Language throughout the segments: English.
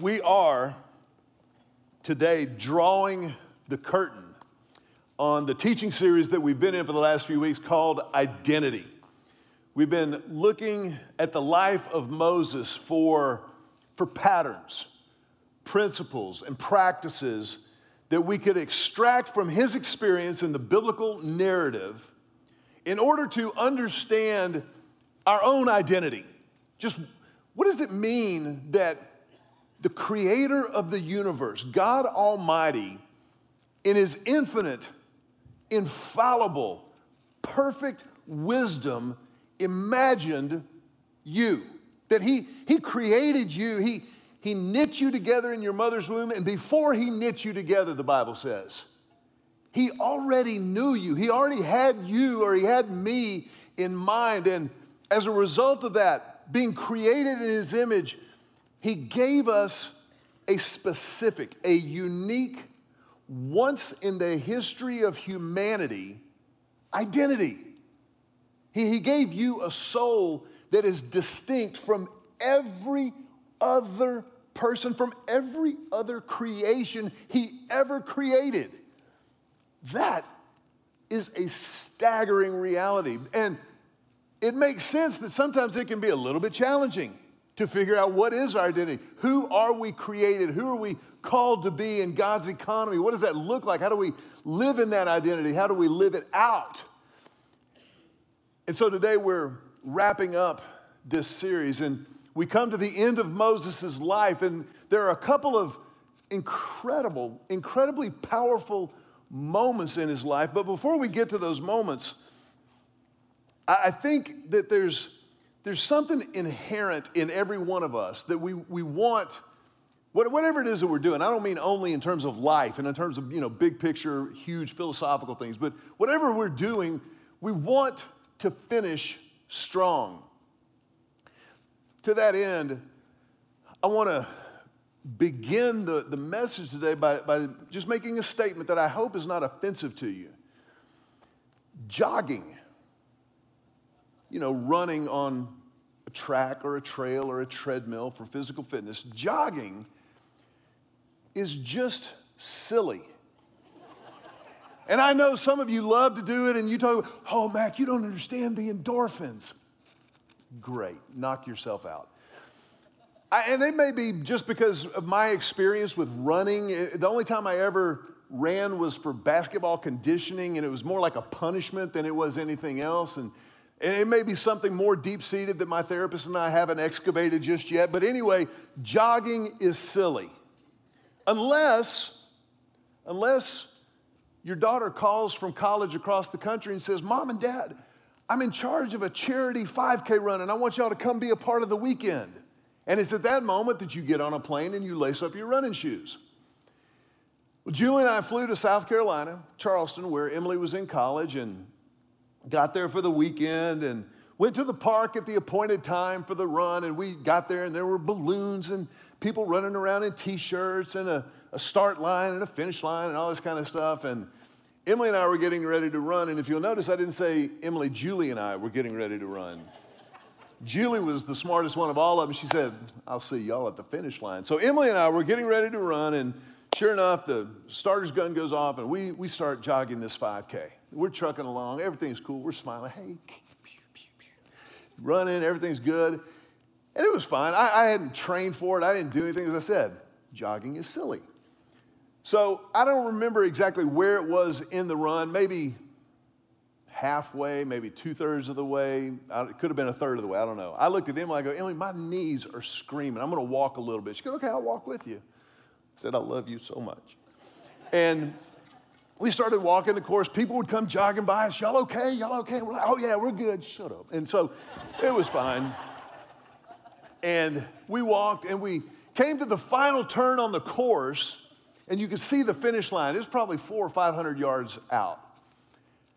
we are today drawing the curtain on the teaching series that we've been in for the last few weeks called Identity. We've been looking at the life of Moses for, for patterns, principles, and practices that we could extract from his experience in the biblical narrative in order to understand our own identity. Just what does it mean that the creator of the universe, God Almighty, in his infinite, infallible, perfect wisdom, imagined you. That he, he created you, he, he knit you together in your mother's womb, and before he knit you together, the Bible says, he already knew you. He already had you or he had me in mind. And as a result of that, being created in his image, he gave us a specific, a unique, once in the history of humanity, identity. He, he gave you a soul that is distinct from every other person, from every other creation he ever created. That is a staggering reality. And it makes sense that sometimes it can be a little bit challenging to figure out what is our identity. Who are we created? Who are we called to be in God's economy? What does that look like? How do we live in that identity? How do we live it out? And so today we're wrapping up this series and we come to the end of Moses' life, and there are a couple of incredible, incredibly powerful moments in his life. But before we get to those moments, I think that there's there's something inherent in every one of us that we, we want, whatever it is that we're doing. I don't mean only in terms of life and in terms of, you know, big picture, huge philosophical things, but whatever we're doing, we want to finish strong. To that end, I want to begin the, the message today by, by just making a statement that I hope is not offensive to you. Jogging you know, running on track or a trail or a treadmill for physical fitness, jogging is just silly. And I know some of you love to do it and you talk, oh, Mac, you don't understand the endorphins. Great, knock yourself out. I, and it may be just because of my experience with running. Eh, the only time I ever ran was for basketball conditioning, and it was more like a punishment than it was anything else. And and it may be something more deep seated that my therapist and I haven't excavated just yet. But anyway, jogging is silly. Unless, unless your daughter calls from college across the country and says, Mom and Dad, I'm in charge of a charity 5K run and I want y'all to come be a part of the weekend. And it's at that moment that you get on a plane and you lace up your running shoes. Well, Julie and I flew to South Carolina, Charleston, where Emily was in college, and got there for the weekend and went to the park at the appointed time for the run. And we got there, and there were balloons and people running around in t shirts and a, a, start line and a finish line and all this kind of stuff. And Emily and I were getting ready to run. And if you'll notice, I didn't say Emily, Julie, and I were getting ready to run. Julie was the smartest one of all of them. She said, I'll see y'all at the finish line. So Emily and I were getting ready to run, and sure enough, the starter's gun goes off, and we, we start jogging this 5K. We're trucking along. Everything's cool. We're smiling. Hey, pew, pew, pew. running. Everything's good. And it was fine. I, I hadn't trained for it. I didn't do anything. As I said, jogging is silly. So I don't remember exactly where it was in the run. Maybe halfway, maybe two thirds of the way. It could have been a third of the way. I don't know. I looked at Emily. I go, Emily, my knees are screaming. I'm going to walk a little bit. She goes, Okay, I'll walk with you. I said, I love you so much. And we started walking. Of course, people would come jogging by us. Y'all okay? Y'all okay? We're like, oh, yeah, we're good. Shut up. And so it was fine. And we walked and we came to the final turn on the course, and you could see the finish line. It was probably four or 500 yards out.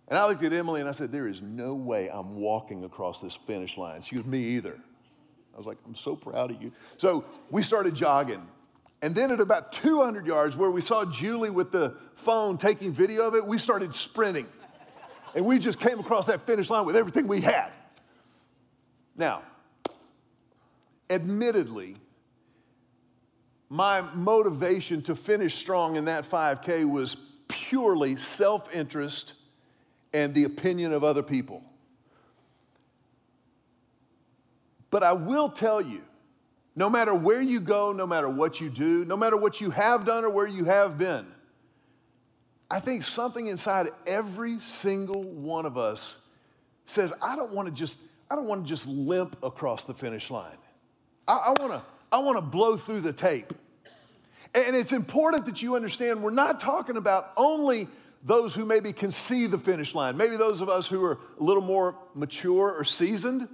And I looked at Emily and I said, There is no way I'm walking across this finish line. She goes, Me either. I was like, I'm so proud of you. So we started jogging. And then at about 200 yards, where we saw Julie with the phone taking video of it, we started sprinting. And we just came across that finish line with everything we had. Now, admittedly, my motivation to finish strong in that 5K was purely self interest and the opinion of other people. But I will tell you, no matter where you go, no matter what you do, no matter what you have done or where you have been, I think something inside every single one of us says, I don't want to just, I don't want to just limp across the finish line. I, I want to, I want to blow through the tape. And it's important that you understand we're not talking about only those who maybe can see the finish line, maybe those of us who are a little more mature or seasoned.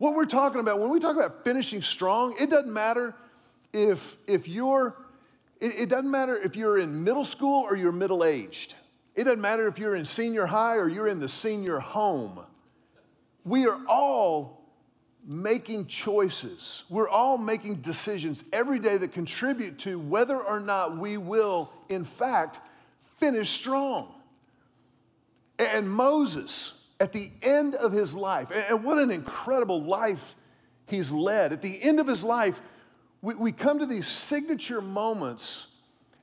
What we're talking about, when we talk about finishing strong, it doesn't matter if, if you're, it, it doesn't matter if you're in middle school or you're middle aged. It doesn't matter if you're in senior high or you're in the senior home. We are all making choices. We're all making decisions every day that contribute to whether or not we will, in fact, finish strong. And Moses, at the end of his life, and what an incredible life he's led, at the end of his life, we, we come to these signature moments.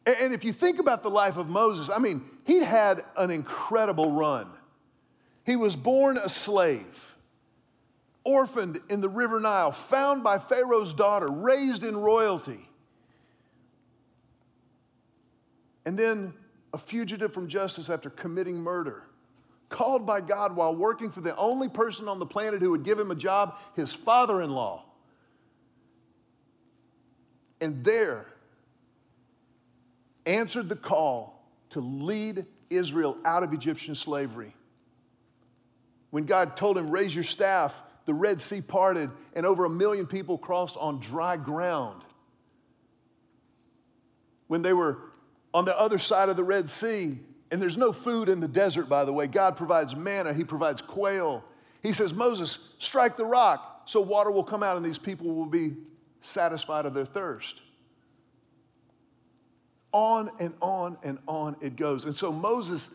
And if you think about the life of Moses, I mean, he'd had an incredible run. He was born a slave orphaned in the river Nile, found by Pharaoh's daughter, raised in royalty. And then a fugitive from justice after committing murder, called by God while working for the only person on the planet who would give him a job, his father in law. And there, answered the call to lead Israel out of Egyptian slavery. When God told him, Raise your staff the Red Sea parted, and over a million people crossed on dry ground. When they were on the other side of the Red Sea, and there's no food in the desert, by the way, God provides manna, He provides quail. He says, Moses, strike the rock so water will come out and these people will be satisfied of their thirst. On and on and on it goes. And so Moses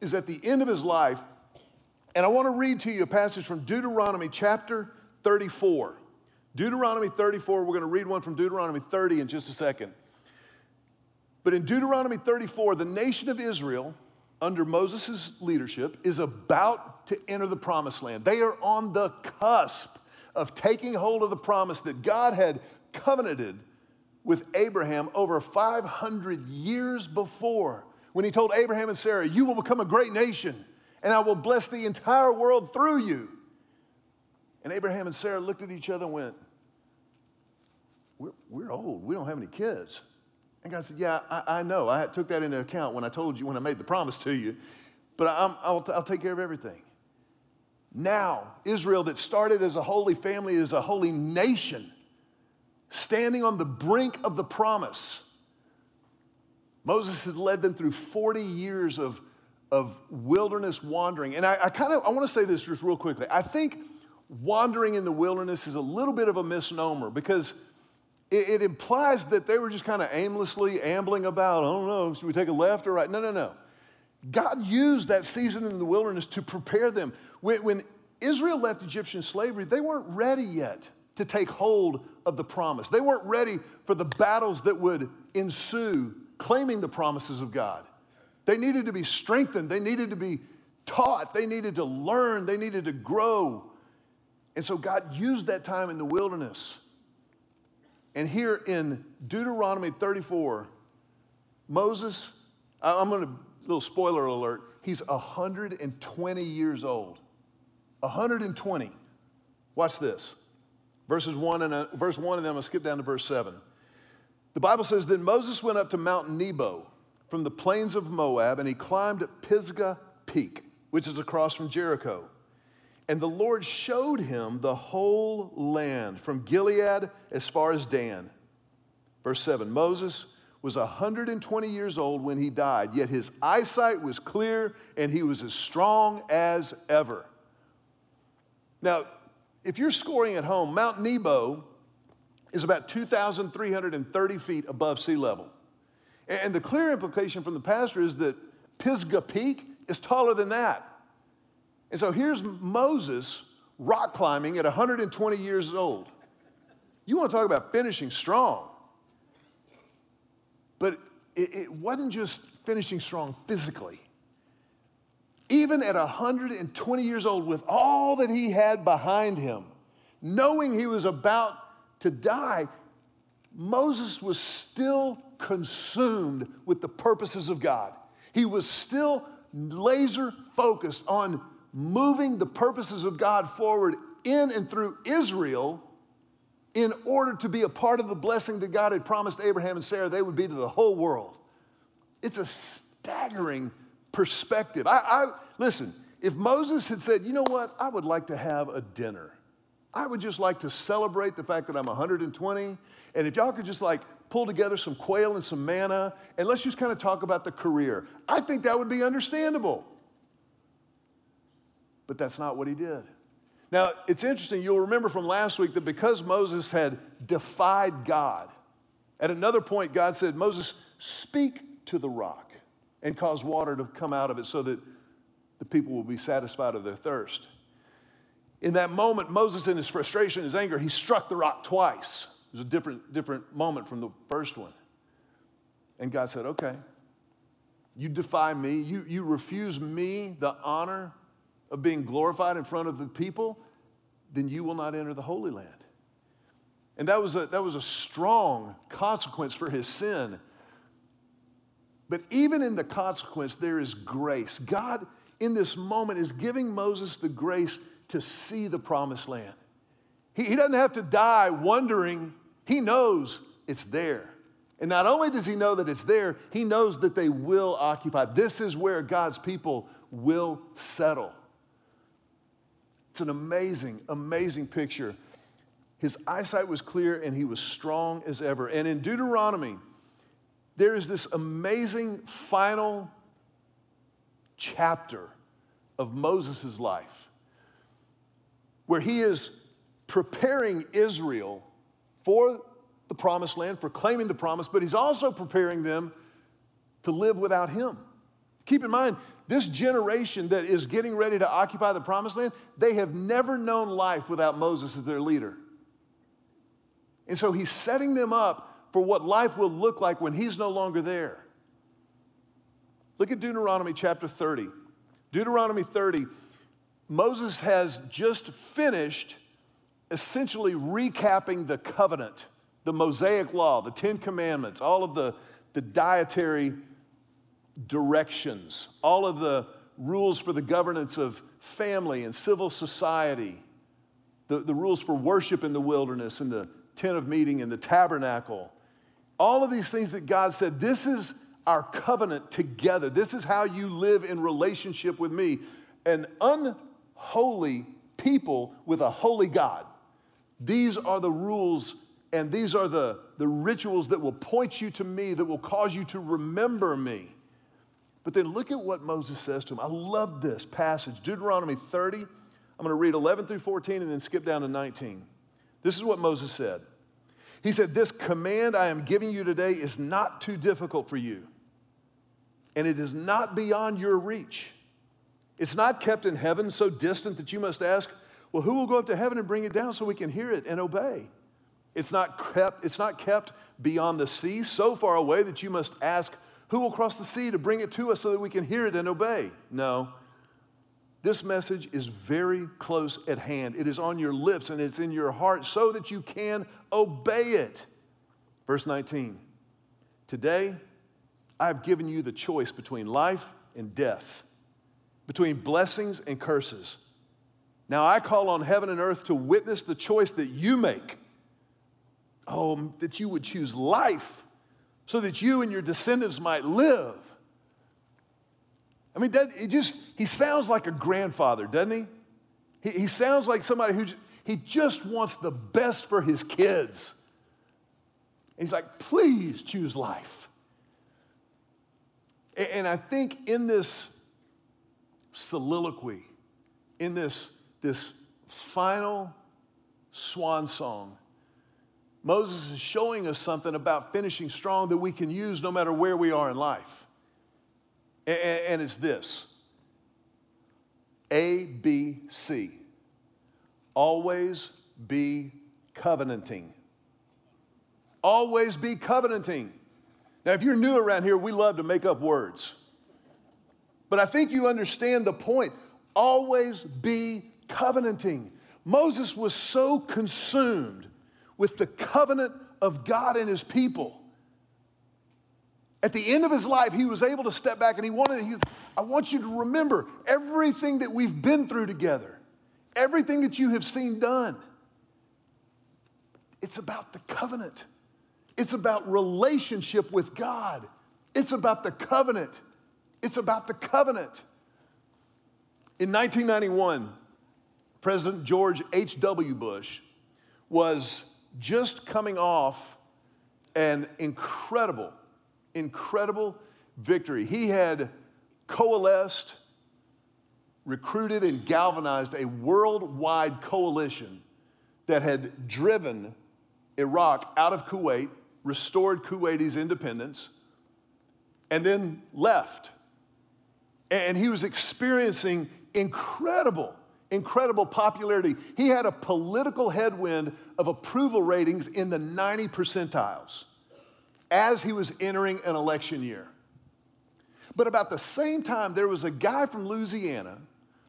is at the end of his life and I want to read to you a passage from Deuteronomy chapter 34. Deuteronomy 34, we're going to read one from Deuteronomy 30 in just a second. But in Deuteronomy 34, the nation of Israel, under Moses' leadership, is about to enter the promised land. They are on the cusp of taking hold of the promise that God had covenanted with Abraham over 500 years before when he told Abraham and Sarah, You will become a great nation and I will bless the entire world through you. And Abraham and Sarah looked at each other and went, We're, we're old. We don't have any kids. And God said, Yeah, I, I, know. I took that into account when I told you, when I made the promise to you, but i will I'll take care of everything. Now, Israel, that started as a holy family, is a holy nation, standing on the brink of the promise. Moses has led them through 40 years of of wilderness wandering. And I, I kind of I want to say this just real quickly. I think wandering in the wilderness is a little bit of a misnomer because it, it implies that they were just kind of aimlessly ambling about. I don't know, should we take a left or right? No, no, no. God used that season in the wilderness to prepare them. When, when Israel left Egyptian slavery, they weren't ready yet to take hold of the promise. They weren't ready for the battles that would ensue claiming the promises of God. They needed to be strengthened. They needed to be taught. They needed to learn. They needed to grow. And so God used that time in the wilderness. And here in Deuteronomy 34, Moses, I'm going to, little spoiler alert, he's 120 years old. 120. Watch this. Verses 1 and uh, verse 1 and then I'm going to skip down to verse 7. The Bible says, Then Moses went up to Mount Nebo from the plains of Moab, and he climbed Pisgah Peak, which is across from Jericho. And the Lord showed him the whole land from Gilead as far as Dan. Verse 7 Moses was 120 years old when he died, yet his eyesight was clear and he was as strong as ever. Now, if you're scoring at home, Mount Nebo is about 2,330 feet above sea level. And the clear implication from the pastor is that Pisgah Peak is taller than that. And so here's Moses rock climbing at 120 years old. You want to talk about finishing strong. but it, it wasn't just finishing strong physically. Even at 120 years old, with all that he had behind him, knowing he was about to die, Moses was still consumed with the purposes of God. He was still laser focused on moving the purposes of God forward in and through Israel in order to be a part of the blessing that God had promised Abraham and Sarah they would be to the whole world. It's a staggering perspective. I, I, listen, if Moses had said, you know what, I would like to have a dinner. I would just like to celebrate the fact that I'm 120. And if y'all could just like pull together some quail and some manna, and let's just kind of talk about the career. I think that would be understandable. But that's not what he did. Now, it's interesting, you'll remember from last week that because Moses had defied God, at another point, God said, Moses, speak to the rock and cause water to come out of it so that the people will be satisfied of their thirst. In that moment, Moses, in his frustration, his anger, he struck the rock twice. It was a different, different moment from the first one. And God said, Okay, you defy me, you, you refuse me the honor of being glorified in front of the people, then you will not enter the Holy Land. And that was a, that was a strong consequence for his sin. But even in the consequence, there is grace. God, in this moment, is giving Moses the grace to see the promised land. He, he doesn't have to die wondering, he knows it's there. And not only does he know that it's there, he knows that they will occupy. This is where God's people will settle. It's an amazing, amazing picture. His eyesight was clear and he was strong as ever. And in Deuteronomy, there is this amazing final chapter of Moses' life where he is preparing Israel for the promised land, for claiming the promise, but he's also preparing them to live without him. Keep in mind, this generation that is getting ready to occupy the promised land, they have never known life without Moses as their leader. And so he's setting them up for what life will look like when he's no longer there. Look at Deuteronomy chapter 30. Deuteronomy 30, Moses has just finished essentially recapping the covenant, the Mosaic law, the Ten Commandments, all of the, the dietary directions, all of the rules for the governance of family and civil society, the, the rules for worship in the wilderness and the tent of meeting and the tabernacle. All of these things that God said, this is our covenant together. This is how you live in relationship with me. An unholy people with a holy God. These are the rules and these are the, the rituals that will point you to me, that will cause you to remember me. But then look at what Moses says to him. I love this passage. Deuteronomy 30. I'm going to read 11 through 14 and then skip down to 19. This is what Moses said. He said, This command I am giving you today is not too difficult for you, and it is not beyond your reach. It's not kept in heaven so distant that you must ask, Well, who will go up to heaven and bring it down so we can hear it and obey? It's not kept, it's not kept beyond the sea so far away that you must ask, who will cross the sea to bring it to us so that we can hear it and obey? No. This message is very close at hand. It is on your lips and it's in your heart so that you can obey it. Verse 19 Today, I've given you the choice between life and death, between blessings and curses. Now I call on heaven and earth to witness the choice that you make. Oh, that you would choose life so that you and your descendants might live. I mean, it just, he sounds like a grandfather, doesn't he? He, he sounds like somebody who he just wants the best for his kids. He's like, please choose life. And I think in this soliloquy, in this, this final swan song, Moses is showing us something about finishing strong that we can use no matter where we are in life. And it's this A, B, C. Always be covenanting. Always be covenanting. Now, if you're new around here, we love to make up words. But I think you understand the point. Always be covenanting. Moses was so consumed with the covenant of God and his people. At the end of his life, he was able to step back and he wanted, he, I want you to remember everything that we've been through together, everything that you have seen done. It's about the covenant. It's about relationship with God. It's about the covenant. It's about the covenant. In 1991, President George H.W. Bush was just coming off an incredible, incredible victory. He had coalesced, recruited, and galvanized a worldwide coalition that had driven Iraq out of Kuwait, restored Kuwaitis' independence, and then left. And he was experiencing incredible, incredible popularity. He had a political headwind of approval ratings in the 90 percentiles as he was entering an election year. But about the same time, there was a guy from Louisiana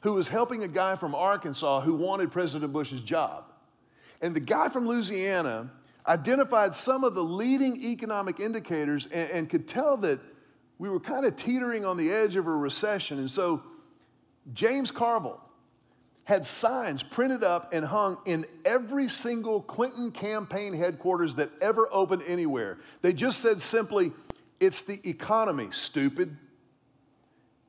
who was helping a guy from Arkansas who wanted President Bush's job. And the guy from Louisiana identified some of the leading economic indicators and, and could tell that we were kind of teetering on the edge of a recession. And so James Carville had signs printed up and hung in every single Clinton campaign headquarters that ever opened anywhere. They just said simply, It's the economy, stupid.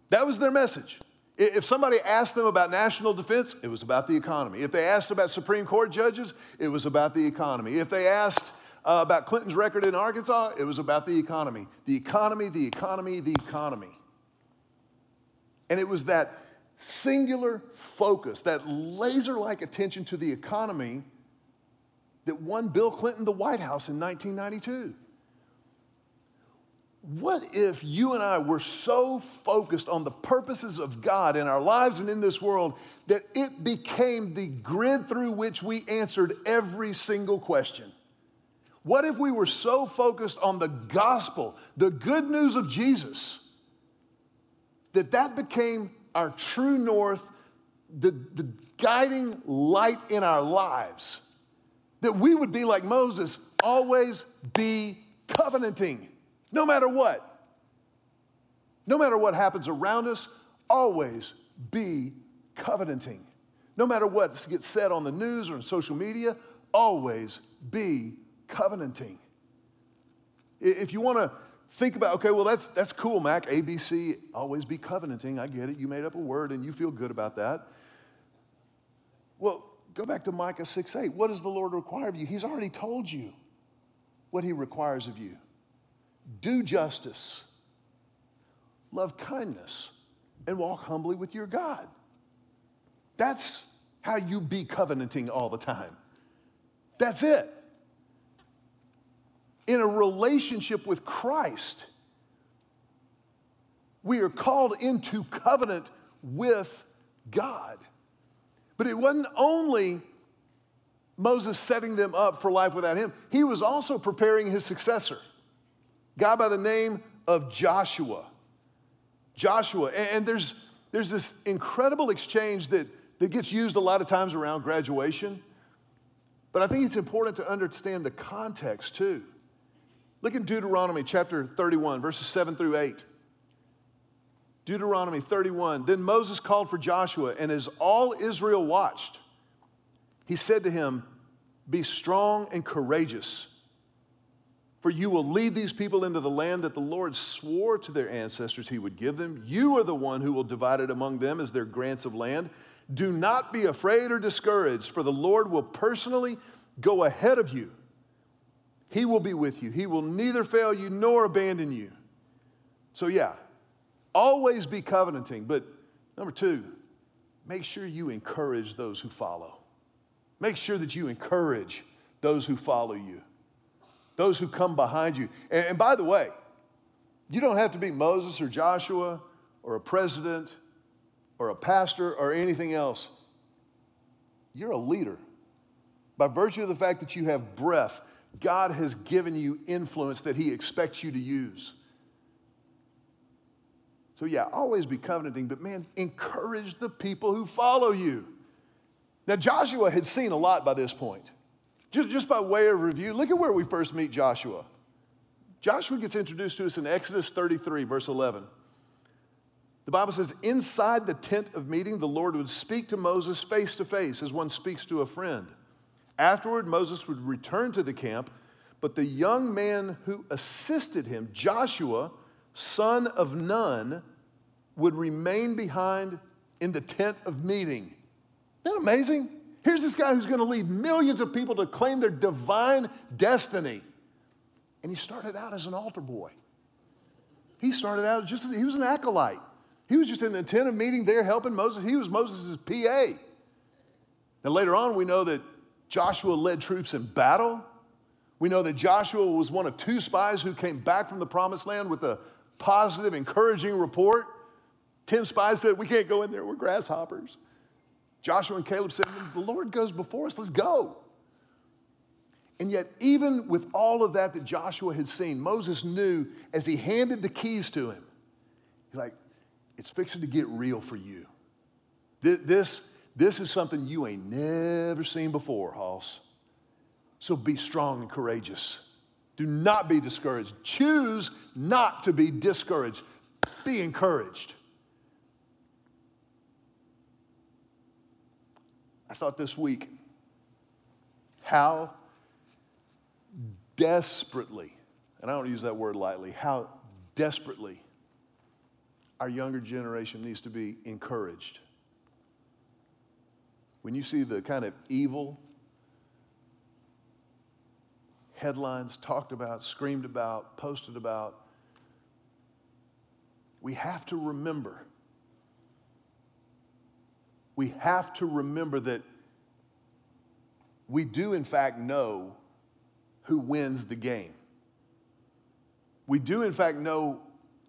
That was their message. If somebody asked them about national defense, it was about the economy. If they asked about Supreme Court judges, it was about the economy. If they asked uh, about Clinton's record in Arkansas, it was about the economy. The economy, the economy, the economy. And it was that singular focus, that laser like attention to the economy that won Bill Clinton the White House in 1992. What if you and I were so focused on the purposes of God in our lives and in this world that it became the grid through which we answered every single question? What if we were so focused on the gospel, the good news of Jesus, that that became our true north, the, the guiding light in our lives? That we would be like Moses, always be covenanting no matter what. No matter what happens around us, always be covenanting. No matter what gets said on the news or on social media, always be covenanting. If you want to think about, okay, well, that's, that's cool, Mac. ABC, always be covenanting. I get it. You made up a word and you feel good about that. Well, go back to Micah 6 8. What does the Lord require of you? He's already told you what He requires of you do justice, love kindness, and walk humbly with your God. That's how you be covenanting all the time. That's it. In a relationship with Christ, we are called into covenant with God. But it wasn't only Moses setting them up for life without him, he was also preparing his successor guy by the name of Joshua. Joshua. And, there's, there's this incredible exchange that, that gets used a lot of times around graduation. But I think it's important to understand the context too. Look in Deuteronomy chapter 31, verses 7 through 8. Deuteronomy 31. Then Moses called for Joshua, and as all Israel watched, he said to him, Be strong and courageous for you will lead these people into the land that the Lord swore to their ancestors he would give them. You are the one who will divide it among them as their grants of land. Do not be afraid or discouraged, for the Lord will personally go ahead of you. He will be with you. He will neither fail you nor abandon you. So, yeah, always be covenanting. But number two, make sure you encourage those who follow. Make sure that you encourage those who follow you those who come behind you. And, and by the way, you don't have to be Moses or Joshua or a president or a pastor or anything else. You're a leader. By virtue of the fact that you have breath, God has given you influence that He expects you to use. So, yeah, always be covenanting, but man, encourage the people who follow you. Now, Joshua had seen a lot by this point. Just, just by way of review, look at where we first meet Joshua. Joshua gets introduced to us in Exodus 33, verse 11. The Bible says, Inside the tent of meeting, the Lord would speak to Moses face to face as one speaks to a friend. Afterward, Moses would return to the camp, but the young man who assisted him, Joshua, son of Nun, would remain behind in the tent of meeting. Isn't that amazing? Here's this guy who's going to lead millions of people to claim their divine destiny. And he started out as an altar boy. He started out just, he was an acolyte. He was just in the tent of meeting there helping Moses. He was Moses' PA. And later on, we know that Joshua led troops in battle. We know that Joshua was one of two spies who came back from the promised land with a positive, encouraging report. Ten spies said, We can't go in there, we're grasshoppers. Joshua and Caleb said, The Lord goes before us, let's go. And yet, even with all of that that Joshua had seen, Moses knew as he handed the keys to him, he's like, It's fixing to get real for you. This, this is something you ain't never seen before, Hoss. So be strong and courageous. Do not be discouraged. Choose not to be discouraged. Be encouraged. I thought this week how desperately, and I don't use that word lightly, how desperately our younger generation needs to be encouraged. When you see the kind of evil headlines talked about, screamed about, posted about. We have to remember. We have to remember that we do, in fact, know who wins the game. We do, in fact, know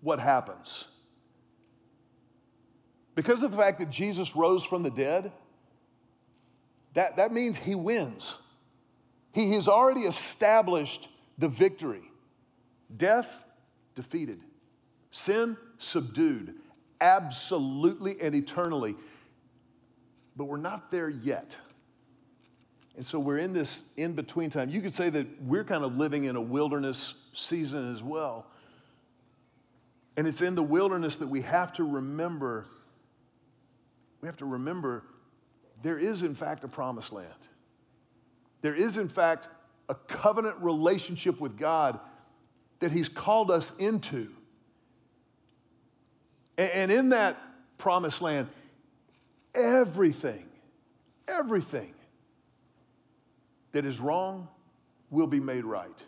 what happens. Because of the fact that Jesus rose from the dead, that, that means he wins. He has already established the victory. Death defeated, sin subdued, absolutely and eternally. But we're not there yet. And so we're in this in between time. You could say that we're kind of living in a wilderness season as well. And it's in the wilderness that we have to remember we have to remember there is, in fact, a promised land. There is, in fact, a covenant relationship with God that He's called us into. And in that promised land, everything, everything that is wrong will be made right.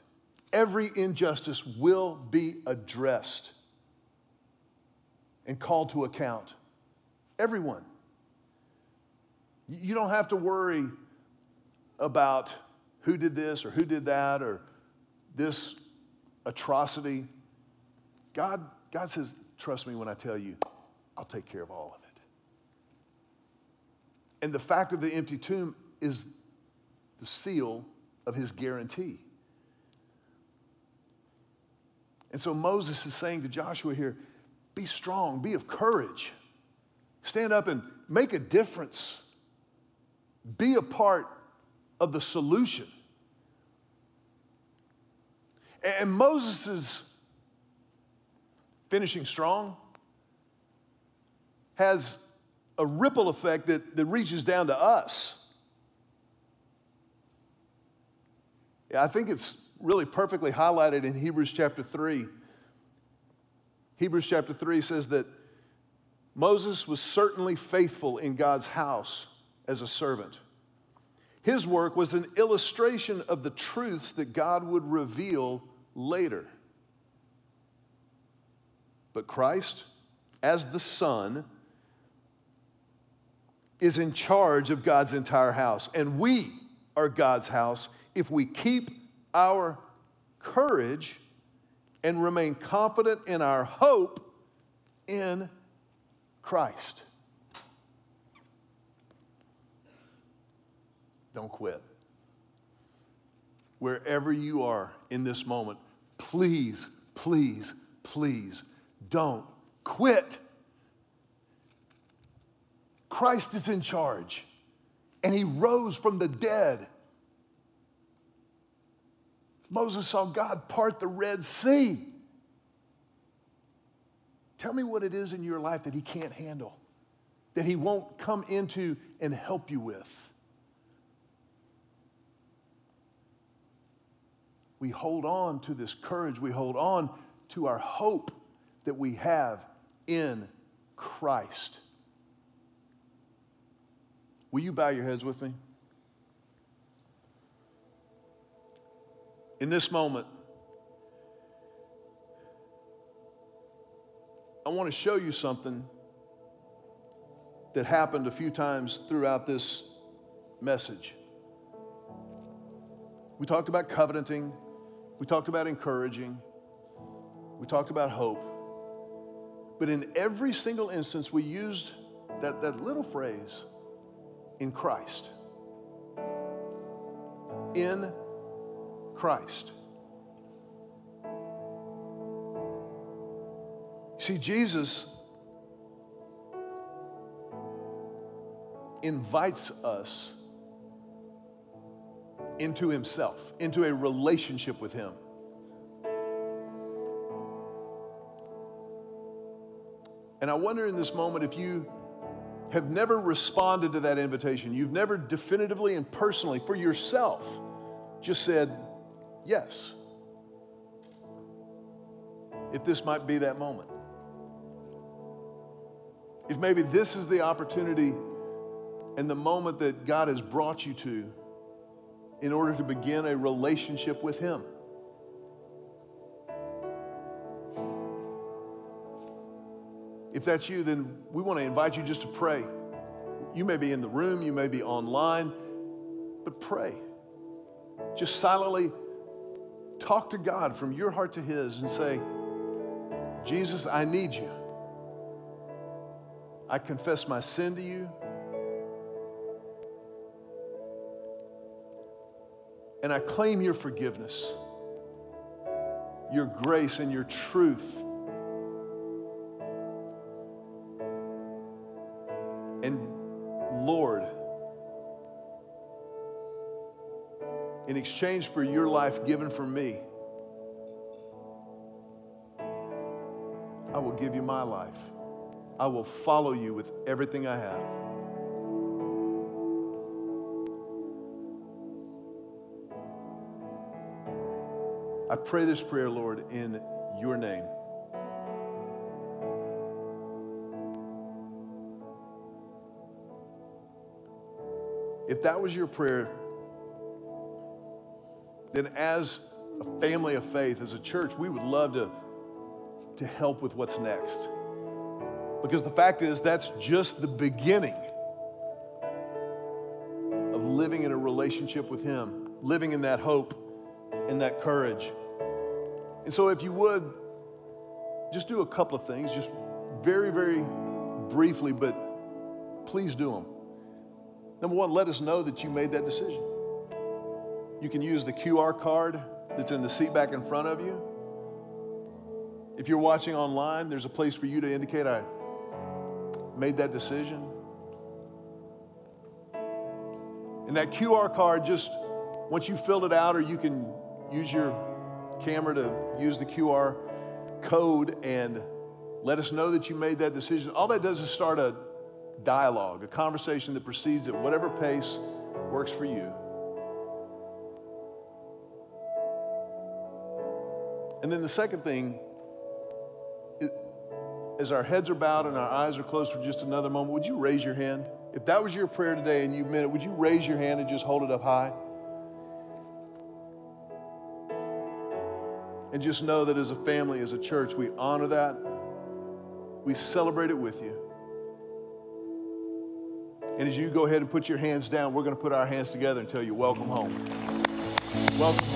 Every injustice will be addressed and called to account. Everyone. You don't have to worry about who did this or who did that or this atrocity. God, God says, Trust me when I tell you, I'll take care of all of it. And the fact of the empty tomb is the seal of his guarantee. And so Moses is saying to Joshua here be strong, be of courage, stand up and make a difference, be a part of the solution. And Moses is finishing strong has a ripple effect that, that reaches down to us. Yeah, I think it's really perfectly highlighted in Hebrews chapter 3. Hebrews chapter 3 says that Moses was certainly faithful in God's house as a servant. His work was an illustration of the truths that God would reveal later. But Christ, as the Son, is in charge of God's entire house. And we are God's house if we keep our courage and remain confident in our hope in Christ. Don't quit. wherever you are in this moment, please, please, please don't quit. Christ is in charge, and he rose from the dead. Moses saw God part the Red Sea. Tell me what it is in your life that he can't handle, that he won't come into and help you with. We hold on to this courage, we hold on to our hope that we have in Christ. Will you bow your heads with me? In this moment, I want to show you something that happened a few times throughout this message. We talked about covenanting, we talked about encouraging, we talked about hope. But in every single instance, we used that, that little phrase in Christ. In Christ. See, Jesus invites us into himself, into a relationship with him. And I wonder in this moment if you have never responded to that invitation, you've never definitively and personally for yourself just said, yes. If this might be that moment. If maybe this is the opportunity and the moment that God has brought you to in order to begin a relationship with Him. If that's you, then we want to invite you just to pray. You may be in the room, you may be online, but pray. Just silently talk to God from your heart to His and say, Jesus, I need you. I confess my sin to you. And I claim your forgiveness, your grace, and your truth. And Lord, in exchange for your life given for me, I will give you my life. I will follow you with everything I have. I pray this prayer, Lord, in your name. If that was your prayer, then as a family of faith, as a church, we would love to, to help with what's next. Because the fact is, that's just the beginning of living in a relationship with Him, living in that hope and that courage. And so, if you would, just do a couple of things, just very, very briefly, but please do them. Number one, let us know that you made that decision. You can use the QR card that's in the seat back in front of you. If you're watching online, there's a place for you to indicate I made that decision. And that QR card, just once you filled it out, or you can use your camera to use the QR code and let us know that you made that decision. All that does is start a dialogue, a conversation that proceeds at whatever pace works for you. And then the second thing as our heads are bowed and our eyes are closed for just another moment, would you raise your hand? If that was your prayer today and you meant it, would you raise your hand and just hold it up high? And just know that as a family, as a church, we honor that. We celebrate it with you. And as you go ahead and put your hands down, we're going to put our hands together and tell you, welcome home. Welcome.